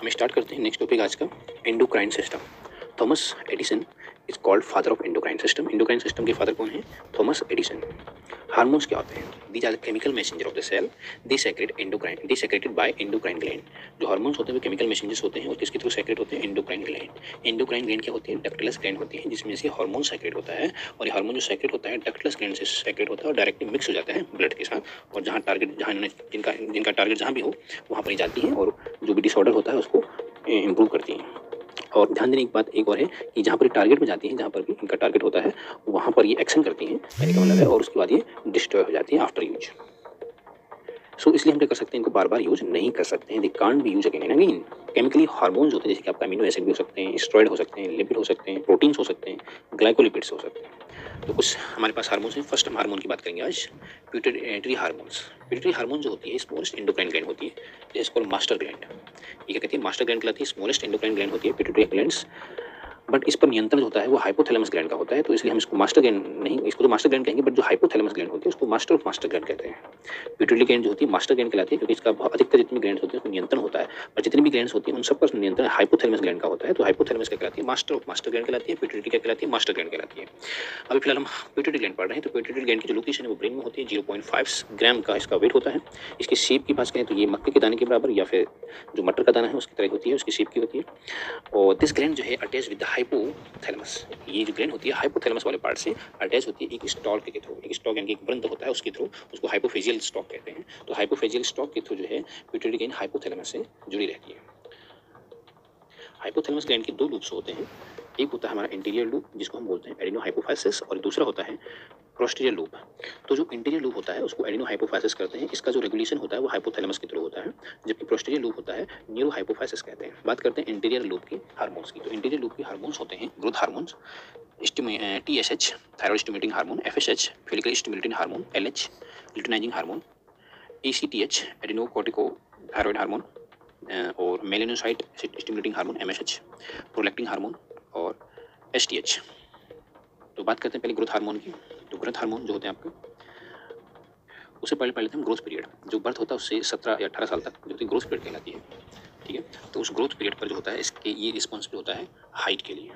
हम स्टार्ट करते हैं नेक्स्ट टॉपिक आज का endocrine system Thomas Addison is called father of endocrine system endocrine system के फादर कौन है? थॉमस एडिसन हार्मोन्स क्या होते हैं? These are the chemical messenger of the cell they secrete endocrine they secreted by endocrine gland जो hormones होते हैं, वो केमिकल मैसेंजर्स होते हैं और किसके थ्रू सेक्रेट होते हैं? एंडोक्राइन ग्लैंड एंडोक्राइन ग्लैंड क्या होती है? डक्टलस ग्लैंड होती है, जिसमें से हार्मोन सेक्रेट होता है और ये हार्मोन जो सेक्रेट होता है डक्टलस ग्लैंड से सेक्रेट होता है और डायरेक्टली मिक्स हो जाता है ब्लड के साथ और जहाँ टारगेट जहाँ इन्होंने, जिनका जिनका टारगेट जहाँ भी हो, वहाँ पर ही जाती है और जो भी डिसऑर्डर होता है उसको इम्प्रूव करती हैं। और ध्यान देने की बात एक और है कि जहाँ पर टारगेट में जाती है, जहाँ पर भी इनका टारगेट होता है, वहाँ पर ये एक्शन करती हैं मतलब है, और उसके बाद ये डिस्ट्रॉय हो जाती है आफ्टर यूज़ सो इसलिए हम क्या कर सकते हैं, इनको बार बार यूज़ नहीं कर सकते हैं. दे कांट भी use again and again chemically hormones होते हैं, जैसे कि आपका अमीनो एसिड भी हो सकते हैं स्ट्रॉइड हो सकते हैं लिपिड हो सकते हैं प्रोटीन्स हो सकते हैं ग्लाइकोलिपिड्स हो सकते हैं। तो कुछ हमारे पास हार्मोन्स हैं। फ़र्स्ट हम हार्मोन की बात करेंगे आज प्यूटरी हार्मोन्स प्यूटरी हार्मोन जो होती है स्मॉलेस्ट इंडोक्राइन ग्लैंड होती है जिसको मास्टर ग्लैंड ये क्या कहती है? मास्टर ग्लैंड कहलाती है स्मॉलेस्ट इंडोक्राइन ग्लैंड होती है प्यूटरी ग्लैंड्स बट इस पर नियंत्रण होता है, वो हाइपोथैलेमस ग्लैंड का होता है तो इसलिए हम इसको मास्टर ग्लैंड नहीं, इसको तो मास्टर ग्लैंड कहेंगे बट जो हाइपोथैलेमस ग्लैंड होती है, उसको मास्टर ऑफ़ मास्टर ग्लैंड कहते हैं। प्यूटरी ग्लैंड जो होती है मास्टर ग्लैंड कहलाती है, क्योंकि इसका अधिकतर जितनी ग्लैंड होती है उसको नियंत्रण होता है। और जितनी भी ग्लैंड होती है, उन सब पर नियंत्रण हाइपोथैलेमस ग्लैंड का होता है तो हाइपोथैलेमस क्या कहलाती है? मास्टर ऑफ़ मास्टर ग्लैंड कहलाती है प्यूटरी क्या कहलाती है? मास्टर ग्लैंड कहलाती है। अभी फ़िलहाल हम प्यूटरी ग्लैंड पढ़ रहे हैं तो प्यूटरी ग्लैंड की जो लोकेशन है, वो ब्रेन में होती है ज़ीरो ग्राम का इसका वेट होता है। इसकी शेप की बात करें तो ये मक्के के दाने के बराबर, या फिर जो मटर का दाना है, उसकी तरह होती है, उसकी शेप की होती है। और दिस ग्लैंड जो है अटैच विद हाइपोथैलेमस ये जो ग्लैंड होती है हाइपोथैलेमस वाले पार्ट से अटैच होती है एक स्टॉक के थ्रू एक स्टॉक यानी एक वृंद होता है उसके थ्रू उसको हाइपोफेजियल स्टॉक कहते हैं। तो हाइपोफेजियल स्टॉक के थ्रू जो है प्यूटरी ग्लैंड हाइपोथैलेमस से जुड़ी रहती है। हाइपोथैलेमस ग्लैंड के दो लूप्स होते हैं। एक होता है हमारा इंटीरियर लूप जिसको हम बोलते हैं एडिनो हाइपोफाइसिस और दूसरा होता है प्रोस्टीरियर लूप तो जो इंटीरियर लूप होता है, उसको एडिनो हाइपोफाइसिस करते हैं। इसका जो रेगुलेशन होता है, वो हाइपोथैलेमस के थ्रू होता है, जबकि प्रोस्टीरियर लूप होता है न्यूरो हाइपोफाइसिस कहते हैं। बात करते हैं इंटीरियर लूप की हार्मोन्स की। तो इंटीरियर लूप के हार्मोन्स होते हैं growth hormones T S H thyroid stimulating hormone F S H follicle stimulating hormone L H luteinizing hormone A C T H adrenocortico thyroid hormone और melanocyte stimulating hormone M S H prolactin hormone और S T H तो बात करते हैं पहले growth hormone की। तो growth hormone जो होते हैं आपके उससे पहले पहले हम ग्रोथ पीरियड जो बर्थ होता है उससे सत्रह या अठारह साल तक जो होती ग्रोथ पीरियड कहलाती है। ठीक है? तो उस ग्रोथ पीरियड पर जो होता है, इसके ये रिस्पॉन्सिबल होता है हाइट के लिए।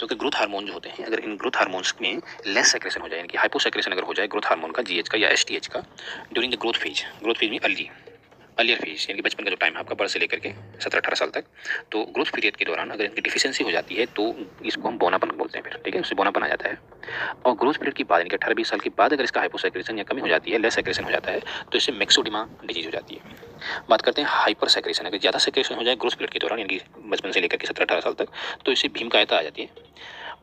तो कि ग्रोथ हार्मोन जो होते हैं, अगर इन ग्रोथ हार्मोन्स में लेस सेक्रेशन हो जाए, यानी कि हाइपोसेक्रेशन अगर हो जाए ग्रोथ हार्मोन का जीएच का या एसटीएच का during the growth phase growth phase में अर्ली अर्लियर फ़ेज़ यानी कि बचपन का जो टाइम है आपका बर्थ से लेकर के सत्रह अठारह साल तक तो ग्रोथ पीरियड के दौरान अगर इनकी डिफिशियंसी हो जाती है तो इसको हम बोनापन ठीक है उससे बोनापन आ जाता है। और ग्रोथ पीरियड की बाद यानी कि अठारह बीस साल के बाद अगर इसका हाइपोसेक्रेशन या कमी हो जाती है लेस सेक्रेशन हो जाता है तो इससे मैक्सोडिमा डिज़ीज़ हो जाती है। बात करते हैं हाइपर सेक्रेशन अगर ज़्यादा सेक्रेशन हो जाए ग्रोथ पीरियड के दौरान, यानी कि बचपन से लेकर के सत्रह अठारह साल तक तो इससे भीमकायता आ जाती है।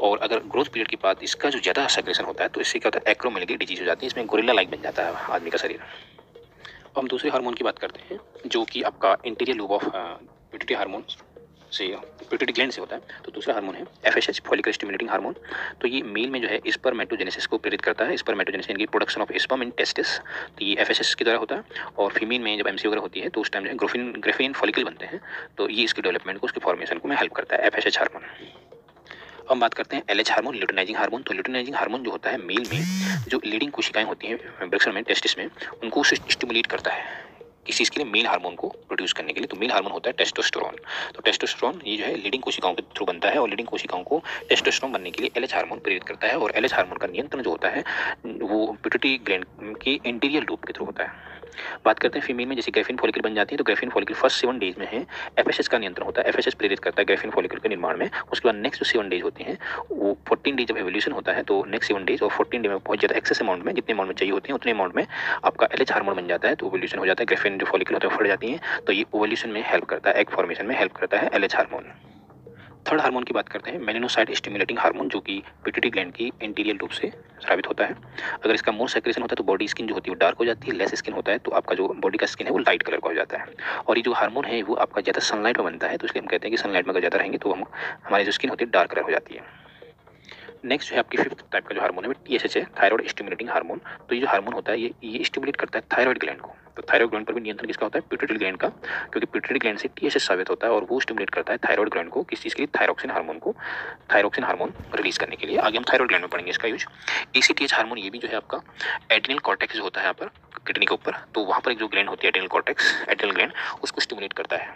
और अगर ग्रोथ पीरियड के बाद इसका जो ज़्यादा सेक्रेशन होता है तो इससे क्या होता है? एक्रोमेलिकी डिज़ीज़ हो जाती है, इसमें गोरिल्ला लाइक बन जाता है आदमी का शरीर। अब हम दूसरे हार्मोन की बात करते हैं, जो कि आपका anterior lobe of pituitary hormone से प्यूटरी ग्लैंड से होता है तो दूसरा हार्मोन है F S H follicle stimulating hormone तो ये मेल में जो है इस पर मेट्रोजेनेसिस को प्रेरित करता है इस पर मेट्रोजेनेसिस यानी production of sperm in testis तो ये एफ़ एस एस के द्वारा होता है और फीमेल में जब एम सी वगैरह होती है तो उस टाइम जो है ग्रोफिन ग्रेफिन फॉलिकल बनते हैं। तो ये इसके डेवलपमेंट को, उसके फॉर्मेशन को में हेल्प करता है एफ़ एस एच हार्मोन हम बात करते हैं L H hormone luteinizing hormone तो ल्यूटिनाइजिंग हार्मोन जो होता है मेल में, जो लीडिंग कोशिकाएँ होती हैं ब्रेक्सन में टेस्टिस में, उनको स्टिमुलेट करता है। किस चीज़ के लिए मेल हार्मोन को प्रोड्यूस करने के लिए। तो मेल हार्मोन होता है टेस्टोस्टेरोन तो टेस्टोस्टेरोन ये जो है लीडिंग कोशिकाओं के थ्रू बनता है और लीडिंग कोशिकाओं को टेस्टोस्टेरोन बनने के लिए एलएच हार्मोन प्रेरित करता है और एलएच हार्मोन का नियंत्रण जो होता है, वो पिट्यूटरी ग्रैंड के इंटीरियर लूप के थ्रू होता है। बात करते हैं फीमेल में, जैसे ग्रेफिन फॉलिकल बन जाती है तो Graafian follicle first seven days में है। एफएसएस का नियंत्रण होता है एफ़ प्रेरित करता है ग्रेफिन फॉलिकल के निर्माण में। उसके बाद नेक्स्ट जो सेवन डेज़ होते हैं, वो फोर्टीन डेज़ जब एवोल्यूशन होता है तो नेक्स्ट सेवन डेज़ और फोर्टीन डे में बहुत ज़्यादा एक्सेस अमाउंट में, जितने अमाउंट में चाहिए होते हैं, उतने अमाउंट में आपका एल हार्मोन बन जाता है तो ओवल्यूशन हो जाता है। ग्रेफिन जो फॉलिकल होता है फट जाती है तो ये ओवल्यूशन में हेल्प करता है एग फॉर्मेशन में हेल्प करता है एल हार्मोन थर्ड हार्मोन की बात करते हैं, मेलिनोसाइड स्टिमुलेटिंग हार्मोन, जो कि पिट्यूटरी ग्लैंड की इंटीरियर लूप से साबित होता है। अगर इसका मोर सेक्रेशन होता है तो बॉडी स्किन जो होती है, वो डार्क हो जाती है लेस स्किन होता है तो आपका जो बॉडी का स्किन है, वो लाइट कलर का हो जाता है। और ये जो हार्मोन है, वो आपका ज़्यादा सनलाइट में बनता है तो इसलिए हम कहते हैं कि सनलाइट में अगर ज़्यादा रहेंगे तो हम, हमारी जो स्किन होती है डार्क कलर हो जाती है। नेक्स्ट जो है आपकी फिफ्थ टाइप का जो हार्मोन है टी एस एच है थायरॉइड स्टिमुलेटिंग हार्मोन। तो ये जो हार्मोन होता है, ये ये स्टिमुलेट करता है थायरॉइड ग्लैंड को। तो थायरॉइड ग्लैंड पर भी नियंत्रण किसका होता है? प्यूटरी ग्लैंड का, क्योंकि प्यूटरी ग्लैंड से टी एस एच साबित होता है और वो स्टिमुलेट करता है थायरॉइड ग्लैंड को किस चीज़ के लिए? थायरोक्सिन हार्मोन को थायरोक्सिन हार्मोन रिलीज़ करने के लिए। आगे हम थायरॉइड ग्लैंड में पढ़ेंगे इसका use A C T H hormone ये भी जो है आपका एड्रिनल कॉर्टेक्स होता है यहाँ पर किडनी के ऊपर तो वहाँ पर एक जो ग्लैंड होती है एड्रिनल कॉर्टेक्स एड्रिनल ग्लैंड उसको स्टिमुलेट करता है।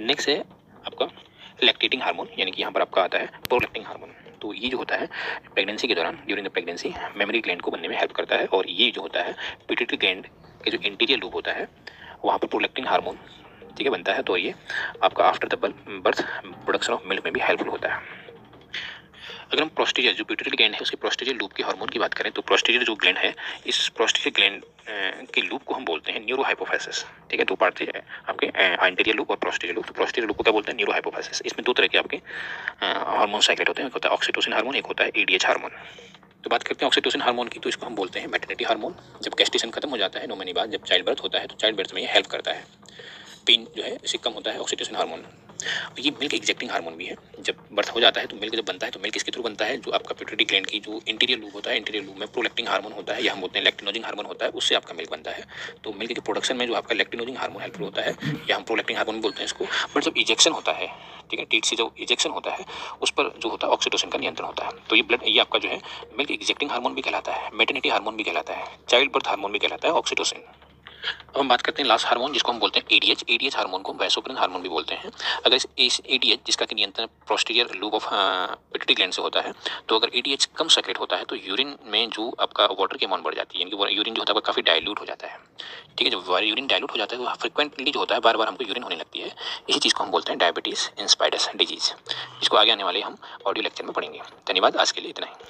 नेक्स्ट है आपका लैक्टेटिंग हार्मोन यानी कि यहाँ पर आपका आता है प्रोलैक्टिंग हार्मोन तो ये जो होता है प्रेगनेंसी के दौरान during the pregnancy mammary gland को बनने में हेल्प करता है और ये जो होता है पिटिटरी ग्लैंड के जो इंटीरियर लूप होता है, वहाँ पर प्रोलेक्टिन हार्मोन ठीक है, बनता है। तो ये आपका after the birth production of milk में भी हेल्पफुल होता है। अगर हम प्रोस्टेजियर जो पिट्यूटरी ग्लैंड है, उसके प्रोस्टेजियर लूप के हार्मोन की बात करें तो प्रोस्टेजियर जो ग्लैंड है, इस प्रोस्टेजियर ग्लैंड के लूप को हम बोलते हैं न्यूरो हाइपोफाइसिस ठीक है, दो पार्ट थे आपके इंटीरियर लूप और प्रोस्टेजियर लूप तो प्रोस्टेजियर लूप को क्या बोलते हैं? न्यूरो हाइपोफाइसिस इसमें दो तरह के आपके हार्मोन साइक्लेट होते हैं। एक होता है ऑक्सीटोसिन हार्मोन एक होता है ईडीएच हार्मोन तो बात करते हैं ऑक्सीटोसिन हार्मोन की। तो इसको हम बोलते हैं मैटर्निटी हार्मोन जब कैस्टेशन खत्म हो जाता है नौ महीने बाद, जब चाइल्ड बर्थ होता है तो चाइल्ड बर्थ में ये हेल्प करता है। पेन जो है, इससे कम होता है ऑक्सीटोसिन हार्मोन ये मिल्क एग्जेक्टिंग हार्मोन भी है। जब बर्थ हो जाता है तो मिल्क जब बनता है तो मिल्क इसके थ्रू बनता है, जो आपका पिट्यूटरी ग्लैंड की जो इंटीरियर लूप होता है इंटीरियर लूप में प्रोलेक्टिंग हार्मोन होता है, या हम बोलते हैं लैक्टिनोजिंग हार्मोन होता है, उससे आपका मिल्क बनता है। तो मिल्क के प्रोडक्शन में जो आपका लैक्टिनोजिंग हार्मोन हेल्पफुल होता है, या हम प्रोलेक्टिंग हार्मोन बोलते हैं इसको बट जब इजेक्शन होता है, ठीक है टीट से जो इजेक्शन होता है, उस पर जो होता है ऑक्सीटोसिन का नियंत्रण होता है। तो ये ब्लड ये आपका जो है मिल्क इजेक्टिंग हार्मोन भी कहलाता है मेटर्निटी हार्मोन भी कहलाता है चाइल्ड बर्थ हार्मोन भी कहलाता है ऑक्सीटोसिन अब हम बात करते हैं लास्ट हार्मोन जिसको हम बोलते हैं एडीएच एडीएच हार्मोन को वैसोप्रिन हार्मोन भी बोलते हैं। अगर इस एडीएच जिसका कि नियंत्रण posterior lobe of pituitary gland से होता है तो अगर एडीएच कम सेक्रेट होता है तो यूरिन में जो आपका वाटर की अमाउंट बढ़ जाती है, यानी कि यूरिन जो होता है काफ़ी डायल्यूट हो जाता है। ठीक है, जब यूरिन डायल्यूट हो जाता है तो फ्रिक्वेंटली जो होता है, बार बार हमको यूरिन होने लगती है। इसी चीज़ को हम बोलते हैं डायबिटीज़ इंस्पाइडस डिज़ीज़ जिसको आगे आने वाले हम ऑडियो लेक्चर में पढ़ेंगे। धन्यवाद, आज के लिए इतना ही।